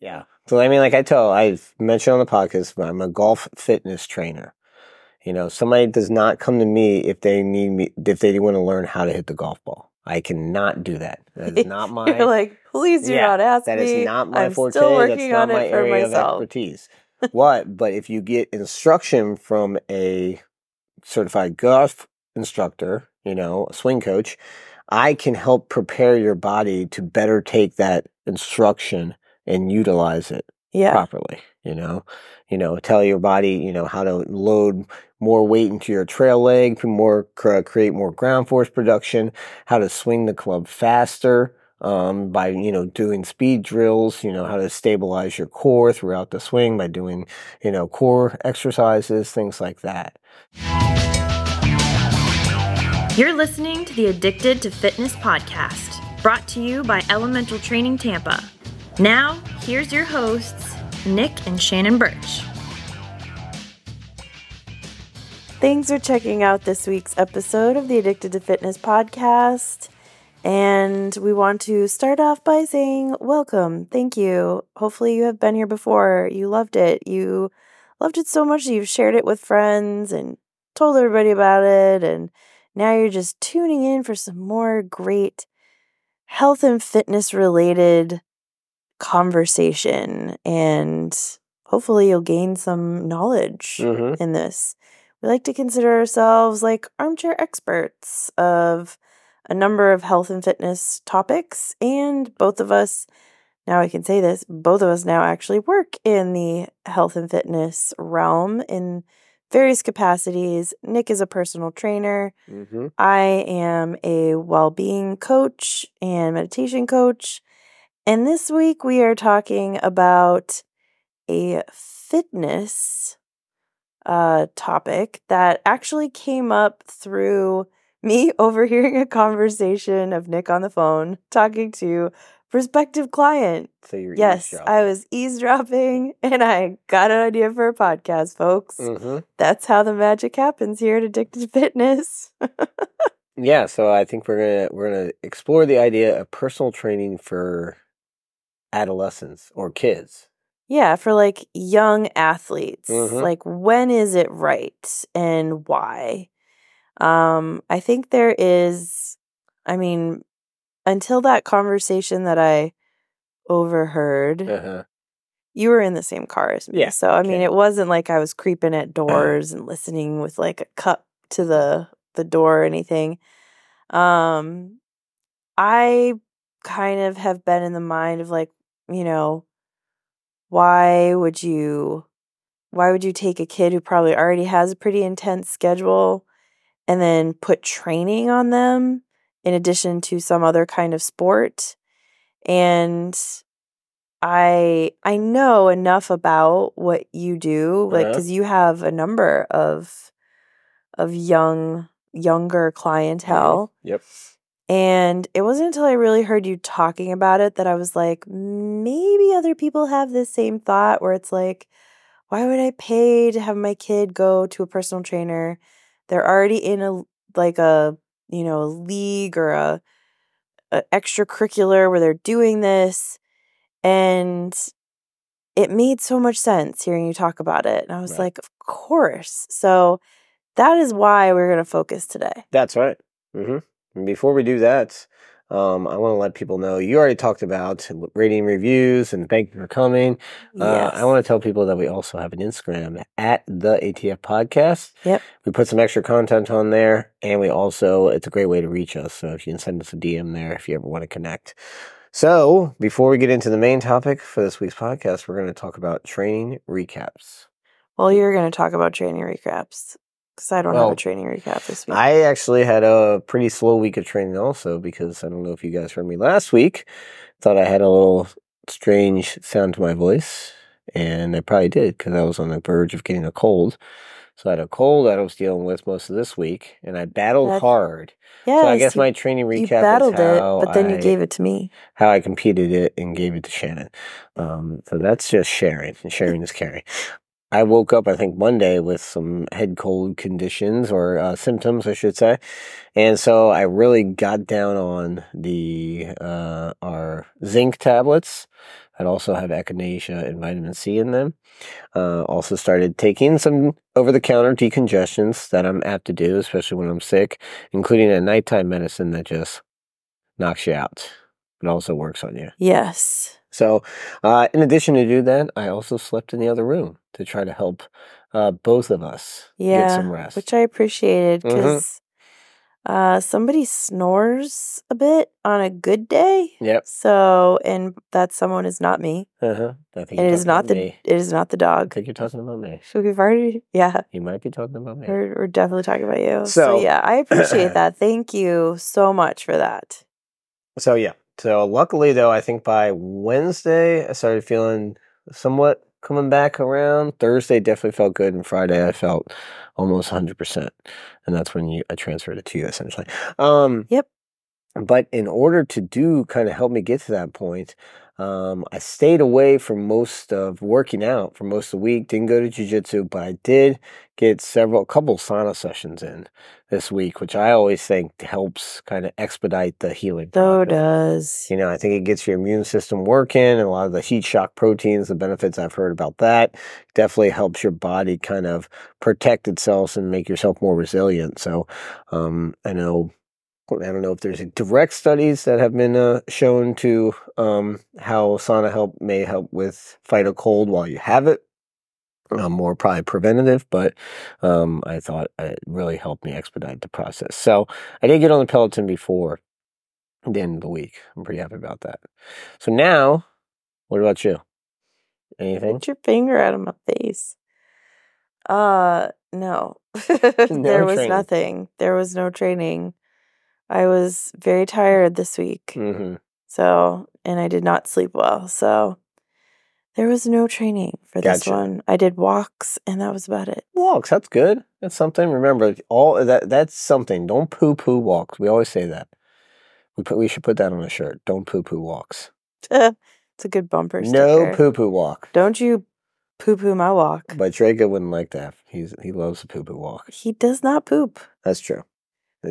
Yeah. So I mean, like I tell, I've mentioned on the podcast, I'm a golf fitness trainer. You know, somebody does not come to me if they need me if they want to learn how to hit the golf ball. I cannot do that. That is not my. You're like, please do Yeah, not ask that me. is not my I'm forte. Still That's working not on my it for area myself. of expertise. what? But if you get instruction from a certified golf instructor, you know, a swing coach, I can help prepare your body to better take that instruction and utilize it Yeah. properly. You know, you know, tell your body, you know, how to load more weight into your trail leg, to more create more ground force production, how to swing the club faster um, by you know doing speed drills. You know how to stabilize your core throughout the swing by doing you know core exercises, things like that. You're listening to the Addicted to Fitness podcast, brought to you by Elemental Training Tampa. Now, here's your hosts, Nick and Shannon Birch. Thanks for checking out this week's episode of the Addicted to Fitness podcast. And we want to start off by saying welcome. Thank you. Hopefully, you have been here before. You loved it. You loved it so much that you've shared it with friends and told everybody about it. And now you're just tuning in for some more great health and fitness related conversation. And hopefully, you'll gain some knowledge Mm-hmm. in this. We like to consider ourselves like armchair experts of a number of health and fitness topics, and both of us, now I can say this, both of us now actually work in the health and fitness realm in various capacities. Nick is a personal trainer. Mm-hmm. I am a well being coach and meditation coach. And this week we are talking about a fitness uh, topic that actually came up through me overhearing a conversation of Nick on the phone talking to prospective client. So you're Yes, I was eavesdropping and I got an idea for a podcast, folks. Mm-hmm. That's how the magic happens here at Addicted to Fitness. Yeah, so I think we're gonna we're gonna explore the idea of personal training for adolescents or kids. Yeah, for like young athletes. Mhm. Like when is it right and why? Um I think there is I mean until that conversation that I overheard, Uh-huh. you were in the same car as me. Yeah, So I mean it wasn't like I was creeping at doors and listening with like a cup to the the door or anything. Um I kind of have been in the mind of like, you know, why would you why would you take a kid who probably already has a pretty intense schedule and then put training on them in addition to some other kind of sport and i i know enough about what you do like Uh-huh. cuz you have a number of of young younger clientele Yep. And it wasn't until I really heard you talking about it that I was like, maybe other people have this same thought where it's like, why would I pay to have my kid go to a personal trainer? They're already in a like a you know a league or a, a extracurricular where they're doing this, and it made so much sense hearing you talk about it. And I was Right. like, of course. So that is why we're going to focus today. That's right. And before we do that, um, I want to let people know you already talked about rating reviews and thank you for coming. Uh, I want to tell people that we also have an Instagram at the ATF Podcast. Yep. We put some extra content on there, and we also it's a great way to reach us. So if you can send us a DM there if you ever want to connect. So before we get into the main topic for this week's podcast, we're going to talk about training recaps. Well, you're going to talk about training recaps because I don't have a training recap this week. I actually had a pretty slow week of training also because I don't know if you guys heard me last week. Thought I had a little strange sound to my voice, and I probably did because I was on the verge of getting a cold. So I had a cold that I was dealing with most of this week, and I battled That's- hard. yes, so I guess you, my training you recap battled is how it, but then you gave it to me. how I competed it and gave it to Shannon. Um, so that's just sharing, and sharing is caring. I woke up, I think, Monday with some head cold conditions or uh, symptoms, I should say, and so I really got down on the uh, our zinc tablets. I'd also have echinacea and vitamin C in them. Uh, also started taking some over-the-counter decongestants that I'm apt to do, especially when I'm sick, including a nighttime medicine that just knocks you out. It also works on you. Yes. So, uh, in addition to do that, I also slept in the other room to try to help uh, both of us get some rest. Which I appreciated because uh, somebody snores a bit on a good day. Yep. So, and that someone is not me. Uh-huh. I think it is not the me. it is not the I dog. think you're talking about me. So we've already yeah. You might be talking about me. We're, we're definitely talking about you. So, So- yeah, I appreciate that. Thank you so much for that. So yeah. So luckily though, I think by Wednesday I started feeling somewhat coming back around. Thursday definitely felt good, and Friday I felt almost hundred percent, and that's when you I transferred it to you essentially. Um, Yep. But in order to do kind of help me get to that point, um, I stayed away from most of working out for most of the week. Didn't go to jujitsu, but I did get several, a couple sauna sessions in this week, which I always think helps kind of expedite the healing. So process. does. You know, I think it gets your immune system working and a lot of the heat shock proteins, the benefits I've heard about that definitely helps your body kind of protect itself and make yourself more resilient. So, um, I know, I don't know if there's direct studies that have been uh, shown to um, how sauna help may help with fight a cold while you have it. Um, more probably preventative, but um, I thought it really helped me expedite the process. So I did get on the Peloton before the end of the week. I'm pretty happy about that. So now, what about you? Anything? Get your finger out of my face. Uh no. there was training. nothing. There was no training. I was very tired this week. hmm So, and I did not sleep well. So, there was no training for this one. I did walks and that was about it. Walks. That's good. That's something. Remember, all that. That's something. Don't poo poo walks. We always say that. We put. We should put that on a shirt. Don't poo poo walks. it's a good bumper sticker. No poo poo walk. Don't you poo poo my walk. But Draco wouldn't like that. He's he loves the poo poo walk. He does not poop. That's true.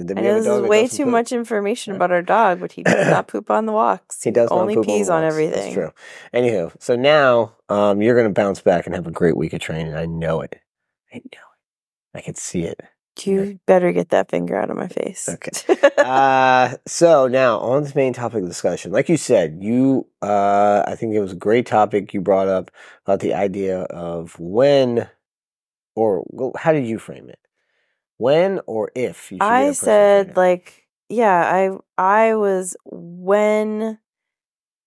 Did I know this is way too poop? much information Yeah. about our dog, but he does not poop on the walks. He does not only poop pees on, walks. everything. That's true. Anywho, so now um, you're going to bounce back and have a great week of training. I know it. I know it. I can see it. You better get that finger out of my face. Okay. uh, so now on the main topic of discussion. Like you said, you, uh, I think it was a great topic you brought up about the idea of when, or well, how did you frame it? When or if you should get a I said like yeah, I I was when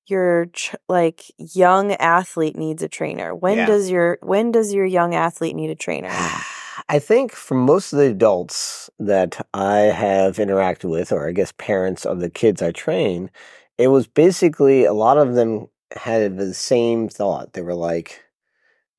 your ch- like young athlete needs a trainer. When Yeah. does your when does your young athlete need a trainer? I think for most of the adults that I have interacted with, or I guess parents of the kids I train, it was basically a lot of them had the same thought. They were like,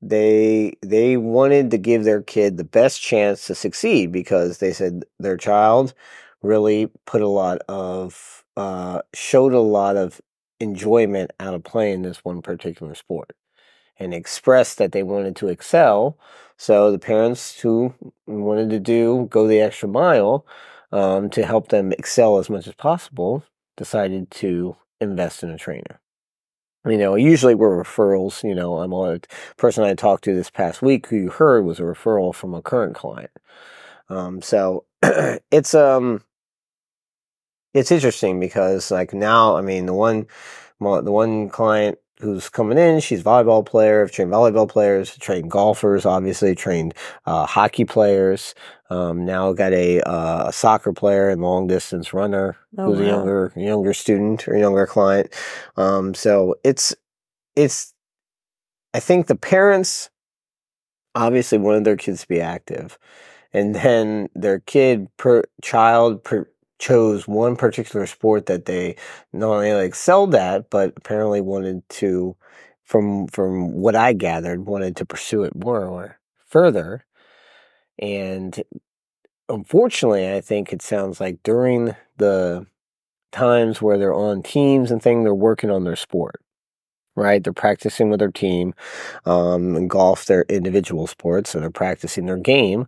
they they wanted to give their kid the best chance to succeed because they said their child really put a lot of uh, showed a lot of enjoyment out of playing this one particular sport and expressed that they wanted to excel so the parents who wanted to do go the extra mile um, to help them excel as much as possible decided to invest in a trainer. You know, usually we're referrals. You know, I'm a person I talked to this past week who you heard was a referral from a current client. Um, so it's um, it's interesting because like now, I mean, the one, the one client who's coming in, she's a volleyball player. I've trained volleyball players, trained golfers, obviously trained uh, hockey players. Um, now got a, uh, a soccer player and long distance runner Oh, who's a younger younger student or younger client. Um, so it's it's I think the parents obviously wanted their kids to be active, and then their kid per child per, chose one particular sport that they not only like excelled at, but apparently wanted to, from from what I gathered, wanted to pursue it more or further. And unfortunately, I think it sounds like during the times where they're on teams and things, they're working on their sport. Right, they're practicing with their team. Um, golf, they're individual sports, so they're practicing their game,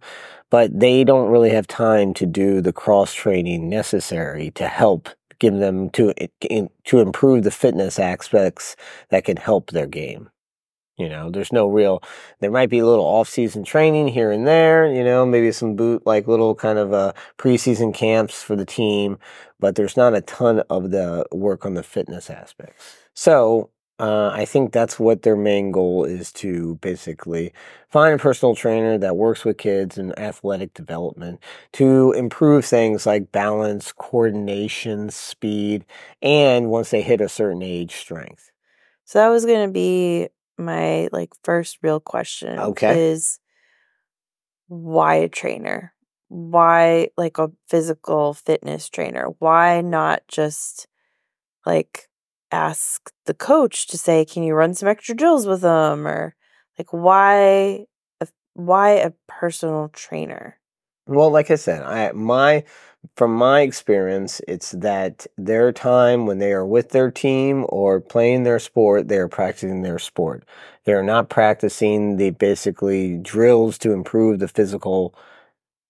but they don't really have time to do the cross training necessary to help give them to to improve the fitness aspects that can help their game. You know, there's no real. There might be a little off-season training here and there. You know, maybe some boot like little kind of uh, preseason camps for the team, but there's not a ton of the work on the fitness aspects. So uh, I think that's what their main goal is to basically find a personal trainer that works with kids and athletic development to improve things like balance, coordination, speed, and once they hit a certain age, strength. So that was going to be my like first real question. Okay. Is why a trainer? Why like a physical fitness trainer? Why not just like ask the coach to say, "Can you run some extra drills with them?" Or like, why, a, why a personal trainer? Well, like I said, I my from my experience, it's that their time when they are with their team or playing their sport, they are practicing their sport. They are not practicing the basically drills to improve the physical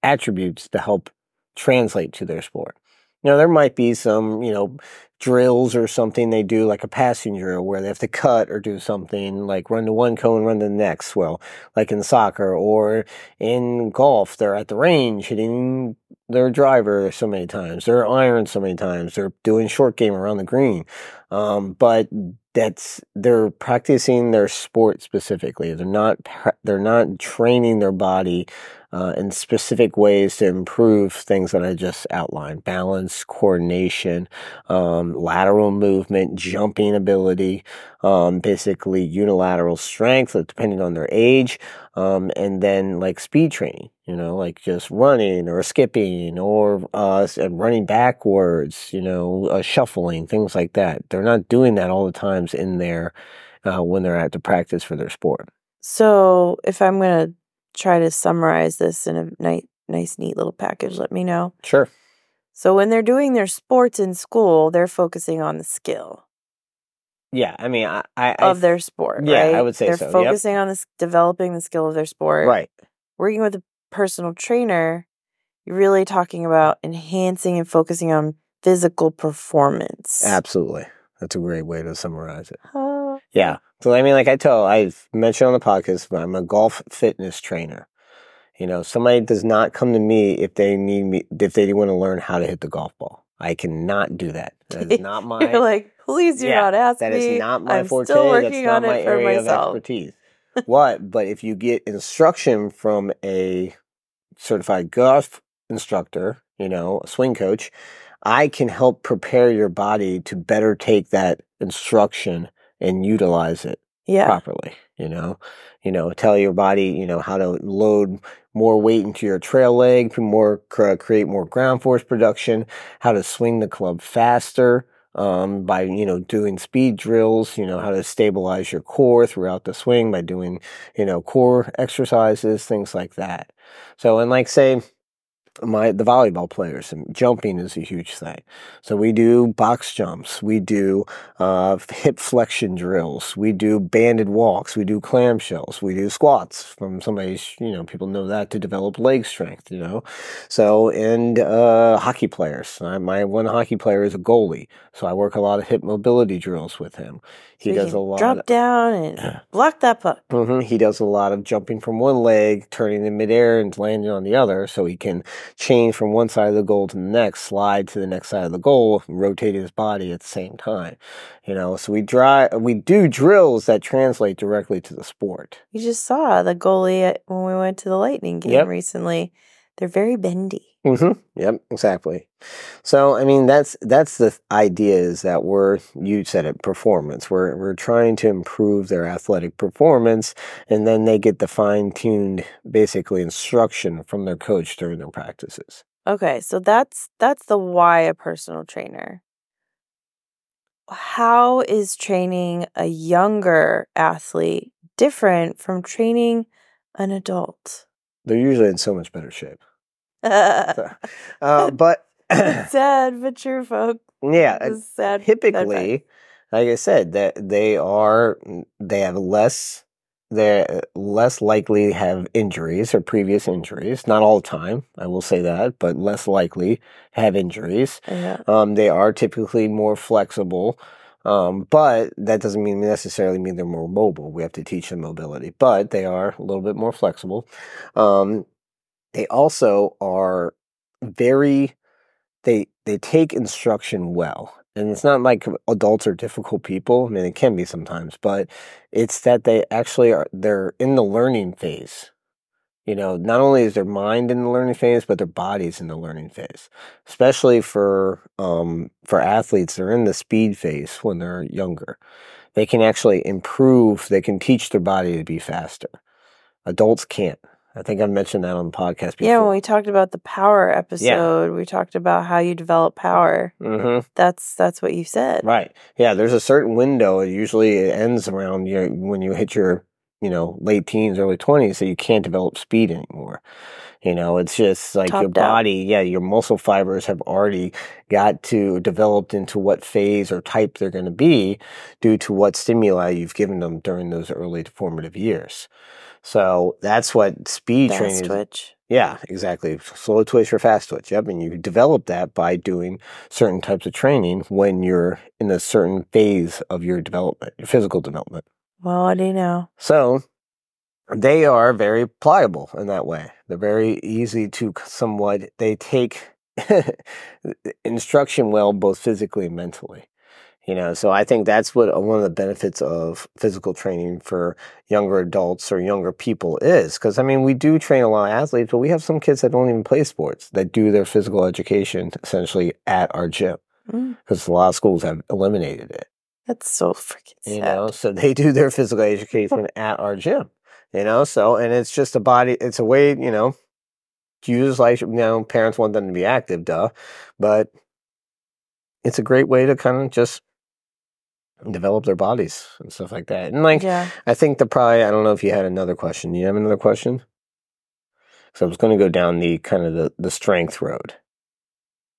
attributes to help translate to their sport. Know, there might be some, you know, drills or something they do like a passing drill where they have to cut or do something like run to one cone, run to the next. Well, like in soccer or in golf, they're at the range hitting their driver so many times. They're iron so many times. They're doing short game around the green. Um, but that's they're practicing their sport specifically. They're not they're not training their body uh, in specific ways to improve things that I just outlined: balance, coordination, um, lateral movement, jumping ability, um, basically unilateral strength, depending on their age, um, and then like speed training. You know, like just running or skipping or uh, running backwards. You know, uh, shuffling, things like that. They're not doing that all the times in there uh, when they're at the practice for their sport. So, if I'm going to try to summarize this in a nice, nice, neat little package, let me know. Sure. So, when they're doing their sports in school, they're focusing on the skill. Yeah, I mean, I, I of their sport. Yeah, right? I would say they're so. Yep. focusing on this, developing the skill of their sport. Right. Working with a personal trainer, you're really talking about enhancing and focusing on physical performance. Absolutely. That's a great way to summarize it. Uh, Yeah. So I mean, like I tell, I've mentioned on the podcast, I'm a golf fitness trainer. You know, somebody does not come to me if they need me, if they want to learn how to hit the golf ball. I cannot do that. That is not my. you're like, please do Yeah, not ask that me. is not my I'm forte. Still That's working not on my it for area myself. of expertise. what? But if you get instruction from a certified golf instructor, you know, a swing coach, I can help prepare your body to better take that instruction and utilize it Yeah. properly. You know, you know, tell your body, you know, how to load more weight into your trail leg, more cr- create more ground force production, how to swing the club faster um, by you know doing speed drills. You know how to stabilize your core throughout the swing by doing you know core exercises, things like that. So and like say my the volleyball players and jumping is a huge thing. So we do box jumps, we do uh, hip flexion drills, we do banded walks, we do clamshells, we do squats. From somebody's, you know, people know that to develop leg strength. You know, so and uh, hockey players. I, my one hockey player is a goalie, so I work a lot of hip mobility drills with him. He So does a lot. Drop down and block that puck. hmm He does a lot of jumping from one leg, turning in midair, and landing on the other, so he can change from one side of the goal to the next, slide to the next side of the goal, rotate his body at the same time. You know, so we dry, we do drills that translate directly to the sport. You just saw the goalie at, when we went to the Lightning game Yep. recently. They're very bendy. Mm-hmm. Yep, exactly. So, I mean, that's that's the idea is that we're you said it performance. We're we're trying to improve their athletic performance, and then they get the fine tuned, basically instruction from their coach during their practices. Okay, so that's that's the why a personal trainer. How is training a younger athlete different from training an adult? They're usually in so much better shape. Uh, but sad but true, folks. yeah, is sad. typically, like I said, that they are they have less they're less likely to have injuries or previous injuries. Not all the time, I will say that, but less likely have injuries. Yeah. Um, they are typically more flexible, um, but that doesn't mean necessarily mean they're more mobile. We have to teach them mobility, but they are a little bit more flexible. Um, they also are very they they take instruction well. And it's not like adults are difficult people. I mean, it can be sometimes, but it's that they actually are they're in the learning phase. You know, not only is their mind in the learning phase, but their body's in the learning phase. Especially for um, for athletes, they're in the speed phase when they're younger. They can actually improve. They can teach their body to be faster. Adults can't. I think I've mentioned that on the podcast before. Yeah, when we talked about the power episode, we talked about how you develop power. hmm That's that's what you said. Right. Yeah. There's a certain window. Usually it ends around your, when you hit your, you know, late teens, early 20s, so you can't develop speed anymore. You know, it's just like your Topped out. body, yeah, your muscle fibers have already got to developed into what phase or type they're going to be due to what stimuli you've given them during those early formative years. So that's what speed Fast training is twitch. yeah, exactly. Slow twitch or fast twitch. Yep. And you develop that by doing certain types of training when you're in a certain phase of your development, your physical development. Well, I do know? So they are very pliable in that way. They're very easy to somewhat, they take instruction well, both physically and mentally. You know, so I think that's what one of the benefits of physical training for younger adults or younger people is. Because, I mean, we do train a lot of athletes, but we have some kids that don't even play sports that do their physical education essentially at our gym. Mm, Because a lot of schools have eliminated it. that's so freaking sad. You know, so they do their physical education at our gym. You know, so and it's just a body. It's a way. You know, use like you know, parents want them to be active, duh, but it's a great way to kind of just develop their bodies and stuff like that. And like, yeah. I think the probably I don't know if you had another question. Do you have another question? So I was going to go down the kind of the the strength road.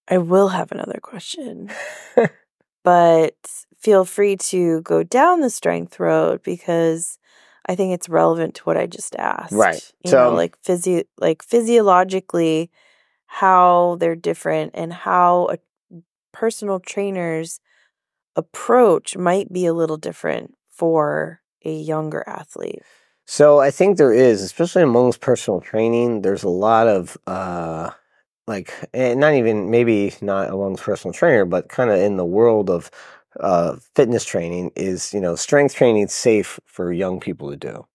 I will have another question. but feel free to go down the strength road because I think it's relevant to what I just asked. Right. You So- know, like physio like physiologically how they're different and how a personal trainer's approach might be a little different for a younger athlete. So I think there is, especially amongst personal training, there's a lot of uh like eh, not even maybe not amongst personal trainer, but kind of in the world of uh fitness training is, you know, strength training safe for young people to do.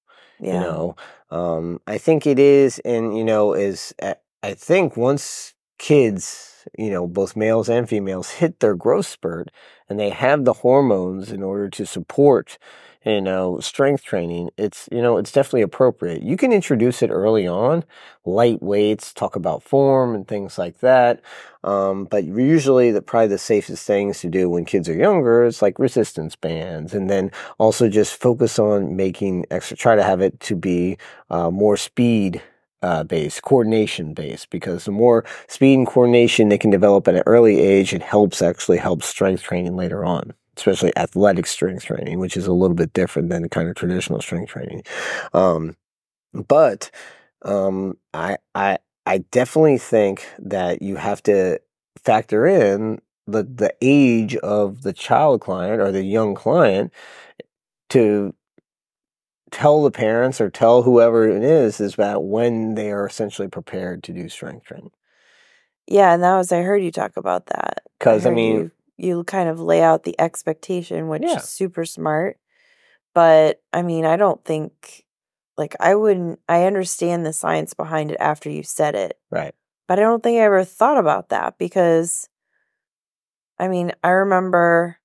Yeah. You know, um I think it is and you know is uh, I think once kids, you know, both males and females hit their growth spurt and they have the hormones in order to support you know, strength training, it's, you know, it's definitely appropriate. You can introduce it early on, light weights, talk about form and things like that. Um, but usually the, probably the safest things to do when kids are younger is like resistance bands and then also just focus on making extra, try to have it to be, uh, more speed, uh, based, coordination based, because the more speed and coordination they can develop at an early age, it helps actually help strength training later on especially athletic strength training, which is a little bit different than kind of traditional strength training. Um, but um, I, I, I definitely think that you have to factor in the the age of the child client or the young client to tell the parents or tell whoever it is is about when they are essentially prepared to do strength training. Yeah, and that was I heard you talk about that. Because I heard mean- you, you kind of lay out the expectation, which Yeah. is super smart. But I mean, I don't think like I wouldn't I understand the science behind it after you said it, Right. but I don't think I ever thought about that because I mean, I remember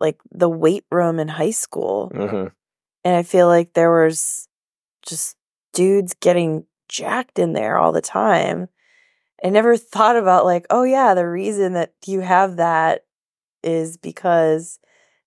like the weight room in high school hmm and I feel like there was just dudes getting jacked in there all the time. I never thought about like, oh yeah, the reason that you have that is because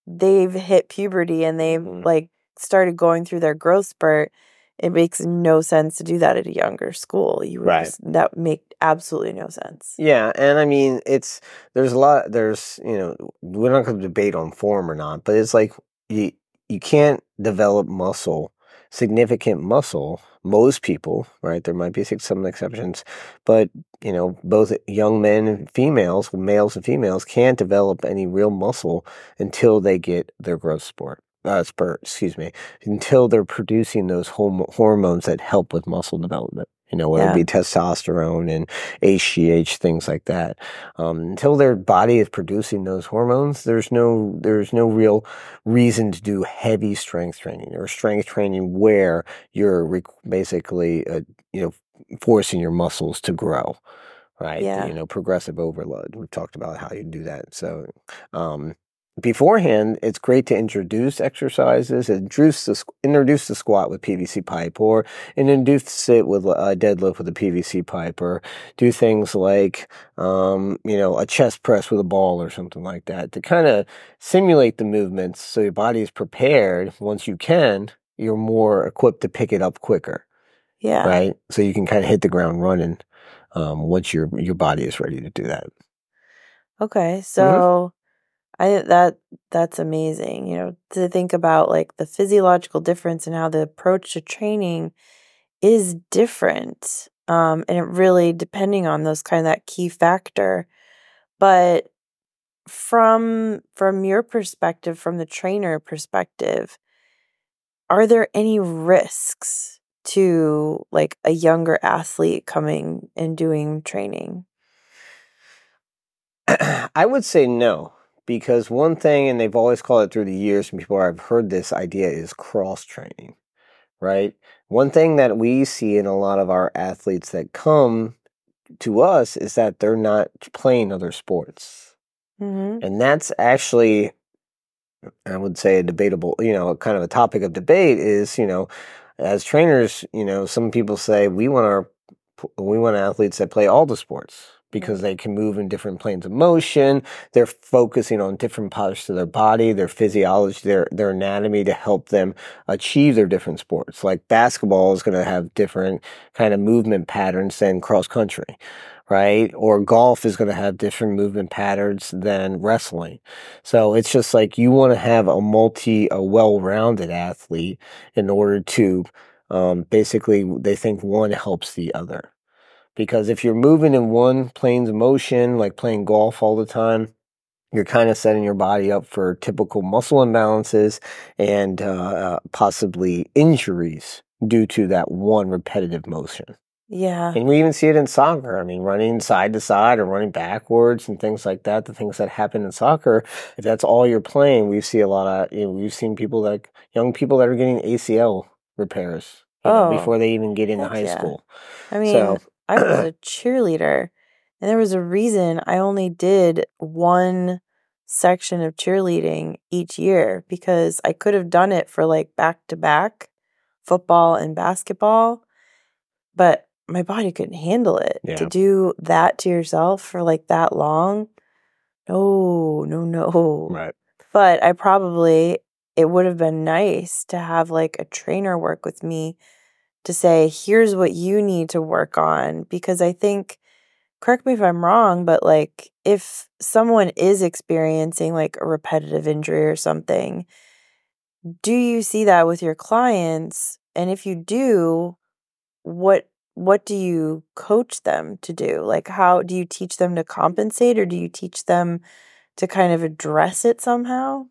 they've hit puberty and they've Mhm. like started going through their growth spurt. It makes no sense to do that at a younger school. You would Right. just, that make absolutely no sense. Yeah, and I mean, it's there's a lot. There's you know, we're not going to debate on form or not, but it's like you you can't develop muscle significant muscle, most people, right? There might be some exceptions, but you know, both young men and females, males and females, can't develop any real muscle until they get their growth sport. Uh, spurt, excuse me, until they're producing those hormones that help with muscle development you know, whether yeah. it be testosterone and HGH, things like that. Um, until their body is producing those hormones, there's no there's no real reason to do heavy strength training or strength training where you're rec- basically, uh, you know, forcing your muscles to grow. Right, yeah. you know, progressive overload. We've talked about how you do that. So, um, beforehand, it's great to introduce exercises, introduce the, introduce the squat with PVC pipe or introduce it with a deadlift with a PVC pipe or do things like, um, you know, a chest press with a ball or something like that to kind of simulate the movements so your body is prepared. Once you can, you're more equipped to pick it up quicker. Yeah. Right. So you can kind of hit the ground running um, once your your body is ready to do that. Okay. Mm-hmm. So mm-hmm I that that's amazing. You know, to think about like the physiological difference and how the approach to training is different. Um, and it really depending on those kind of that key factor. But from from your perspective, from the trainer perspective, are there any risks to like a younger athlete coming and doing training? I would say no because one thing, and they've always called it through the years, and people have heard this idea is cross training, right? One thing that we see in a lot of our athletes that come to us is that they're not playing other sports. Mm-hmm. And that's actually, I would say, a debatable, you know, kind of a topic of debate is, you know, as trainers, you know, some people say we want our, we want athletes that play all the sports because they can move in different planes of motion. They're focusing on different parts of their body, their physiology, their, their anatomy to help them achieve their different sports. Like basketball is going to have different kind of movement patterns than cross country. Right? Or golf is going to have different movement patterns than wrestling. So it's just like you want to have a multi, a well-rounded athlete in order to, um, basically they think one helps the other because if you're moving in one planes of motion, like playing golf all the time, you're kind of setting your body up for typical muscle imbalances and uh, uh, possibly injuries due to that one repetitive motion. Yeah. And we even see it in soccer. I mean, running side to side or running backwards and things like that, the things that happen in soccer, if that's all you're playing, we see a lot of, you know, we've seen people like young people that are getting ACL repairs know, oh, before they even get into high yeah. school. I mean, so, I was a cheerleader, and there was a reason I only did one section of cheerleading each year because I could have done it for like back to back football and basketball, but my body couldn't handle it. Yeah. To do that to yourself for like that long, no, no, no. Right. But I probably, it would have been nice to have like a trainer work with me to say, here's what you need to work on. Because I think, correct me if I'm wrong, but like if someone is experiencing like a repetitive injury or something, do you see that with your clients? And if you do, what what do you coach them to do? Like how do you teach them to compensate or do you teach them to kind of address it somehow?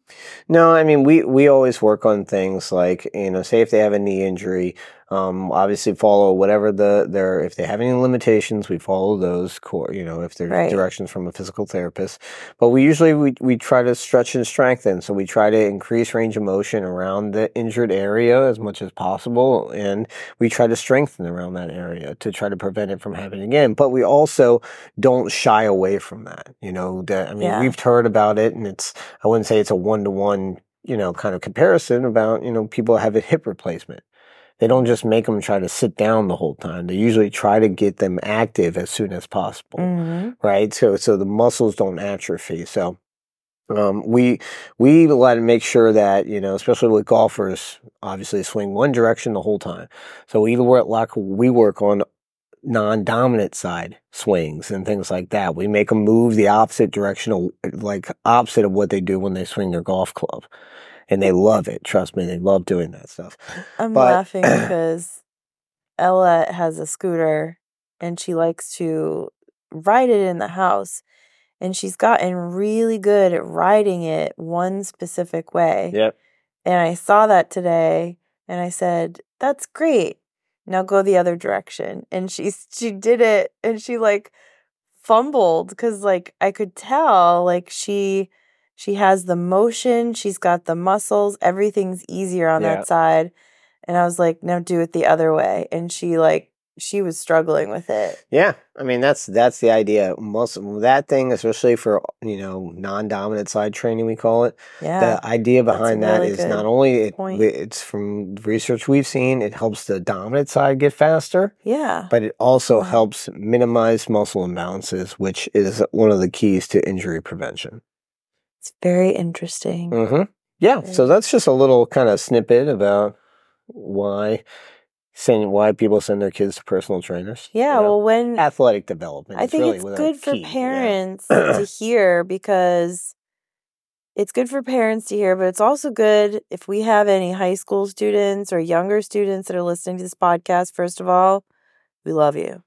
No, I mean we we always work on things like you know, say if they have a knee injury, um, obviously follow whatever the their if they have any limitations, we follow those core. You know, if there's right. directions from a physical therapist, but we usually we we try to stretch and strengthen. So we try to increase range of motion around the injured area as much as possible, and we try to strengthen around that area to try to prevent it from happening again. But we also don't shy away from that. You know, that I mean, yeah. we've heard about it, and it's I wouldn't say it's a one to one you know, kind of comparison about, you know, people have a hip replacement they don't just make them try to sit down the whole time. They usually try to get them active as soon as possible, mm-hmm. right? So so the muscles don't atrophy. So um, we we let to make sure that you know, especially with golfers, obviously swing one direction the whole time. So we work like we work on non-dominant side swings and things like that. We make them move the opposite direction, of, like opposite of what they do when they swing their golf club and they love it. Trust me, they love doing that stuff. I'm But- laughing because Ella has a scooter and she likes to ride it in the house. And she's gotten really good at riding it one specific way. Yep. And I saw that today and I said, That's great. Now go the other direction. And she she did it and she like fumbled because like I could tell like she she has the motion, she's got the muscles, everything's easier on Yeah. that side. And I was like, now do it the other way. And she like she was struggling with it. Yeah, I mean that's that's the idea. Most that thing, especially for you know non-dominant side training, we call it. Yeah. The idea behind that really is not only it, it's from research we've seen, it helps the dominant side get faster, yeah. but it also Wow. helps minimize muscle imbalances, which is one of the keys to injury prevention. It's very interesting. Mm-hmm. Yeah, so that's just a little kind of snippet about why send why people send their kids to personal trainers. Yeah, you know? well when athletic development. I think really it's good for key, yeah. parents to hear because it's good for parents to hear, but it's also good if we have any high school students or younger students that are listening to this podcast. First of all, we love you.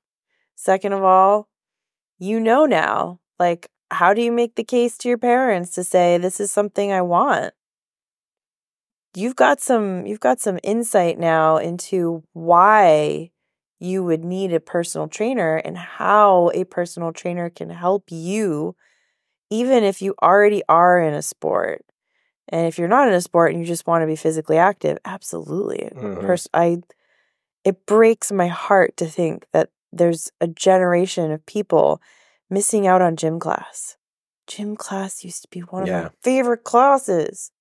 Second of all, you know now, like, how do you make the case to your parents to say, this is something I want? You've got some you've got some insight now into why you would need a personal trainer and how a personal trainer can help you even if you already are in a sport. And if you're not in a sport and you just want to be physically active, absolutely. Mhm. Pers- I it breaks my heart to think that there's a generation of people missing out on gym class. Gym class used to be one of Yeah. my favorite classes.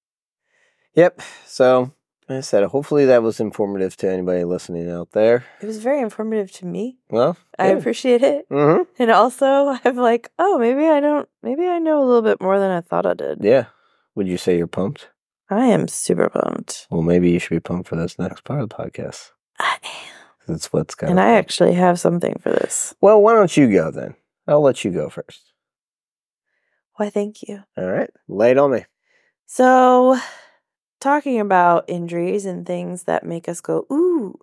Yep. So, like I said, hopefully that was informative to anybody listening out there. It was very informative to me. Well, I appreciate it. mm-hmm. And also, I'm like, oh, maybe I don't, maybe I know a little bit more than I thought I did. Yeah. Would you say you're pumped? I am super pumped. Well, maybe you should be pumped for this next part of the podcast. I am. That's what's got. And I actually have something for this. Well, why don't you go then? I'll let you go first. Why, thank you. All right. Lay it on me. So, talking about injuries and things that make us go, ooh,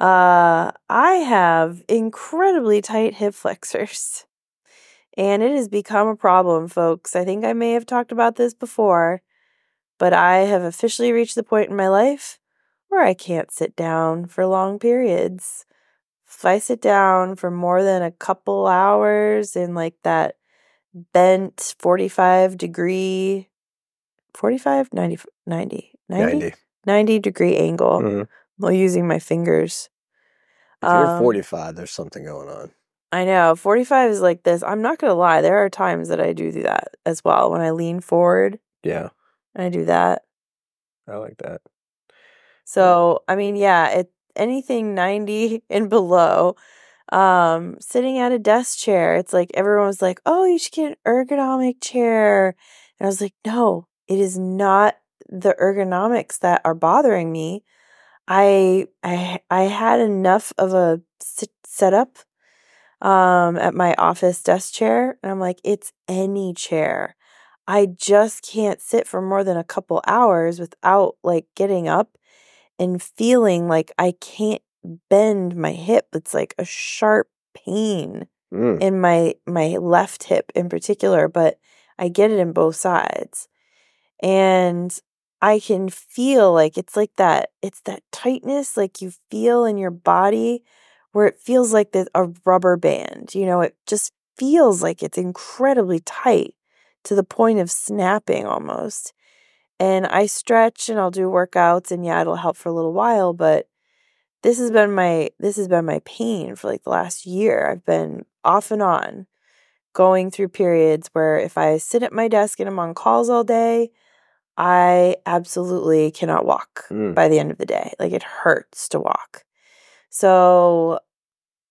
uh, I have incredibly tight hip flexors. And it has become a problem, folks. I think I may have talked about this before, but I have officially reached the point in my life where I can't sit down for long periods. If I sit down for more than a couple hours in like that bent 45 degree 45 90 90 90, 90. 90 degree angle Mhm. while using my fingers If you're Um, 45, there's something going on. i know 45 is like this i'm not gonna lie there are times that i do do that as well when i lean forward Yeah. and i do that I like that. so i mean yeah it anything 90 and below um sitting at a desk chair it's like everyone was like oh you should get an ergonomic chair. And i was like no it is not the ergonomics that are bothering me. I i i had enough of a sit- setup um at my office desk chair and i'm like it's any chair. I just can't sit for more than a couple hours without like getting up and feeling like i can't bend my hip it's like a sharp pain Mm. in my my left hip in particular but i get it in both sides and i can feel like it's like that it's that tightness like you feel in your body where it feels like there's a rubber band you know it just feels like it's incredibly tight to the point of snapping almost and i stretch and i'll do workouts and yeah it'll help for a little while but this has been my this has been my pain for like the last year. I've been off and on going through periods where if I sit at my desk and I'm on calls all day, I absolutely cannot walk Mm. by the end of the day. Like it hurts to walk. So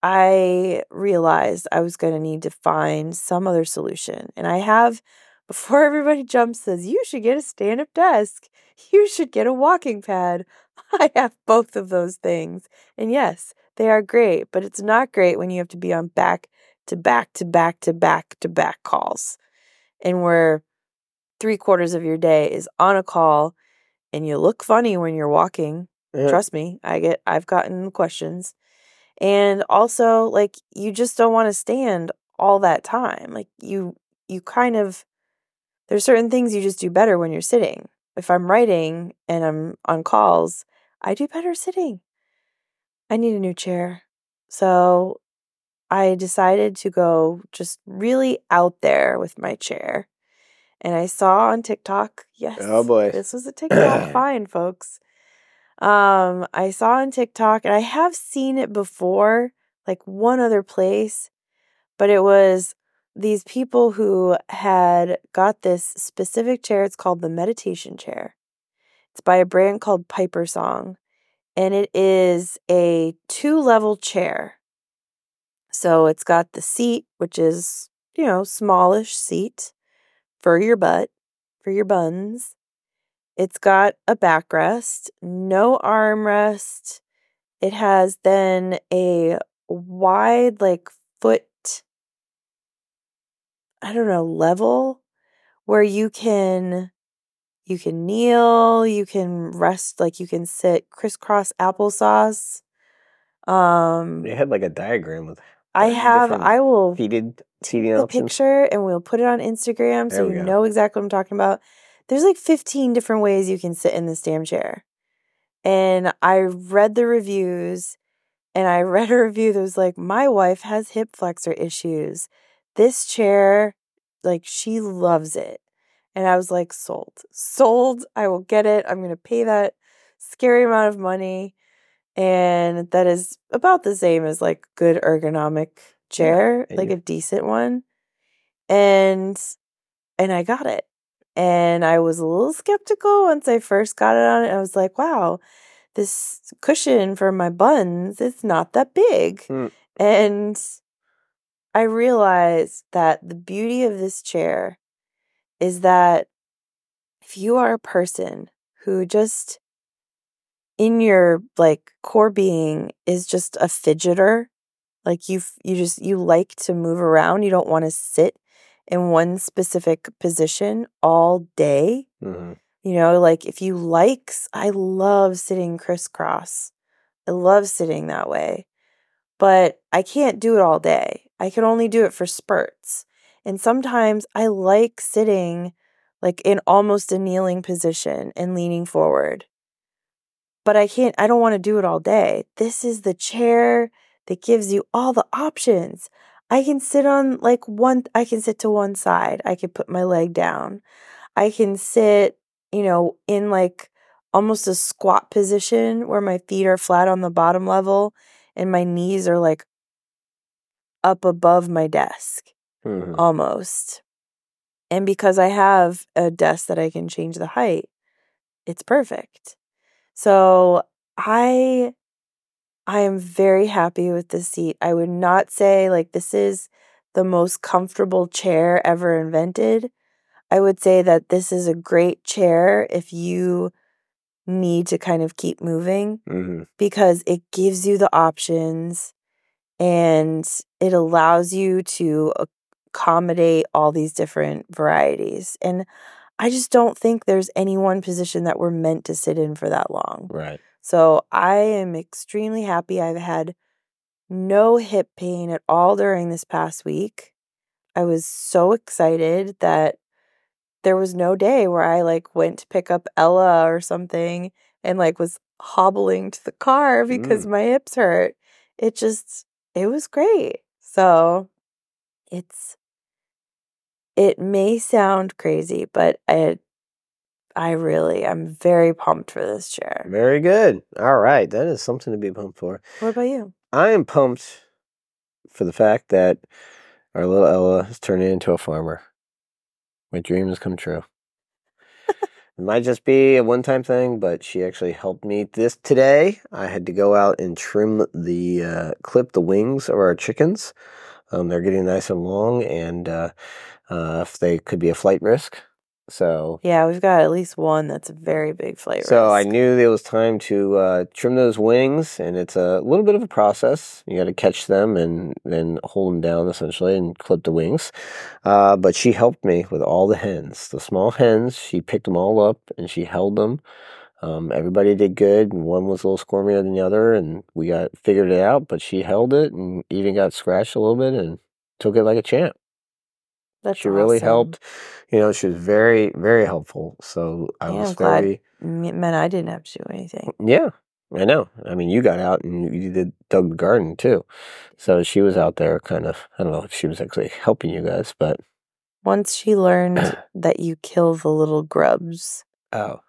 I realized I was going to need to find some other solution. And I have, before everybody jumps, says, you should get a stand up desk. You should get a walking pad. I have both of those things. And yes, they are great, but it's not great when you have to be on back to back to back to back to back calls and where three quarters of your day is on a call and you look funny when you're walking. Yeah. Trust me, I get I've gotten questions. And also like you just don't want to stand all that time. Like you you kind of there's certain things you just do better when you're sitting. If I'm writing and I'm on calls, I do better sitting. I need a new chair. So I decided to go just really out there with my chair. And I saw on TikTok, yes. Oh, boy. This was a TikTok find, folks. Um, I saw on TikTok and I have seen it before, like one other place, but it was these people who had got this specific chair. It's called the meditation chair. It's by a brand called Pipersong, and it is a two level chair. So it's got the seat, which is, you know, smallish seat for your butt, for your buns. It's got a backrest, no armrest. It has then a wide, like, foot, I don't know, level where you can you can kneel, you can rest, like you can sit crisscross applesauce. Um They had like a diagram with I have I will seated seating the options. picture and we'll put it on Instagram so you go. know exactly what I'm talking about. There's like 15 different ways you can sit in this damn chair. And I read the reviews and I read a review that was like, My wife has hip flexor issues. This chair, like, she loves it. And I was like, Sold. Sold. I will get it. I'm going to pay that scary amount of money. And that is about the same as like good ergonomic chair, and like a decent one. And and I got it. And I was a little skeptical once I first got it on it. I was like, wow, this cushion for my buns is not that big. Hmm. And I realized that the beauty of this chair is that if you are a person who just in your like core being is just a fidgeter, like you you just you like to move around, you don't want to sit in one specific position all day. Mhm. You know, like if you like, I love sitting crisscross. I love sitting that way, but I can't do it all day. I can only do it for spurts. And sometimes I like sitting like in almost a kneeling position and leaning forward. But I can't, I don't want to do it all day. This is the chair that gives you all the options. I can sit on like one, I can sit to one side. I can put my leg down. I can sit, you know, in like almost a squat position where my feet are flat on the bottom level and my knees are like up above my desk Mhm. almost. And because I have a desk that I can change the height, it's perfect. So I I am very happy with this seat. I would not say like this is the most comfortable chair ever invented. I would say that this is a great chair if you need to kind of keep moving Mhm. because it gives you the options and it allows you to accommodate all these different varieties. And I just don't think there's any one position that we're meant to sit in for that long. Right. So I am extremely happy. I've had no hip pain at all during this past week. I was so excited that there was no day where I like went to pick up Ella or something and like was hobbling to the car because mm. my hips hurt. It just it was great. So it's it may sound crazy, but I I really I'm very pumped for this chair. Very good. All right. That is something to be pumped for. What about you? I am pumped for the fact that our little Ella has turned into a farmer. My dream has come true. It might just be a one time thing, but she actually helped me this today. I had to go out and trim the uh, clip the wings of our chickens. Um, they're getting nice and long, and uh, uh, if they could be a flight risk. So Yeah, we've got at least one that's a very big flight so I knew it was time to uh, trim those wings, and it's a little bit of a process. You got to catch them and then hold them down essentially and clip the wings. Uh, but she helped me with all the hens, the small hens. She picked them all up and she held them Um, everybody did good. and One was a little squirmier than the other, and we got figured it out. But she held it and even got scratched a little bit and took it like a champ. That's she really awesome. helped. You know, she was very, very helpful. So I Yeah, was I'm glad. very, M- meant I didn't have to do anything. yeah, I know. I mean, you got out and you did dug the garden too. So she was out there kind of, I don't know if she was actually helping you guys, but Once she learned that you kill the little grubs, oh,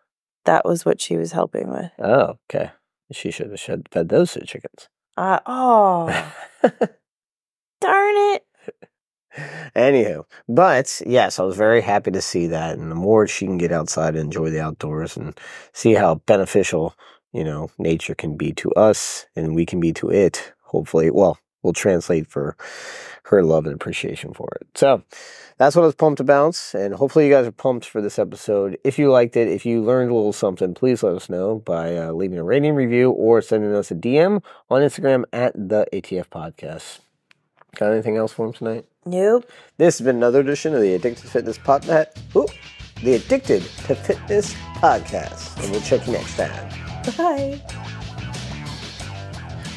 that was what she was helping with. oh, okay. She should have fed those two chickens. Uh, oh, darn it. Anywho, but yes, I was very happy to see that. And the more she can get outside and enjoy the outdoors and see how beneficial, you know, nature can be to us and we can be to it, hopefully, well, will translate for her love and appreciation for it. So that's what I was pumped about. And hopefully, you guys are pumped for this episode. If you liked it, if you learned a little something, please let us know by uh, leaving a rating review or sending us a DM on Instagram at the ATF Podcast. Got anything else for him tonight? Nope. This has been another edition of the Addicted to Fitness podcast. Ooh, the Addicted to Fitness podcast, and we'll check you next time. Bye.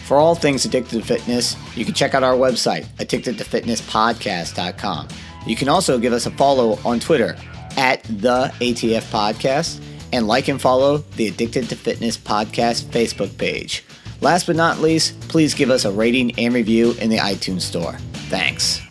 For all things addicted to fitness, you can check out our website, addictedtofitnesspodcast.com. You can also give us a follow on Twitter at the ATF Podcast and like and follow the Addicted to Fitness Podcast Facebook page. Last but not least, please give us a rating and review in the iTunes Store. Thanks.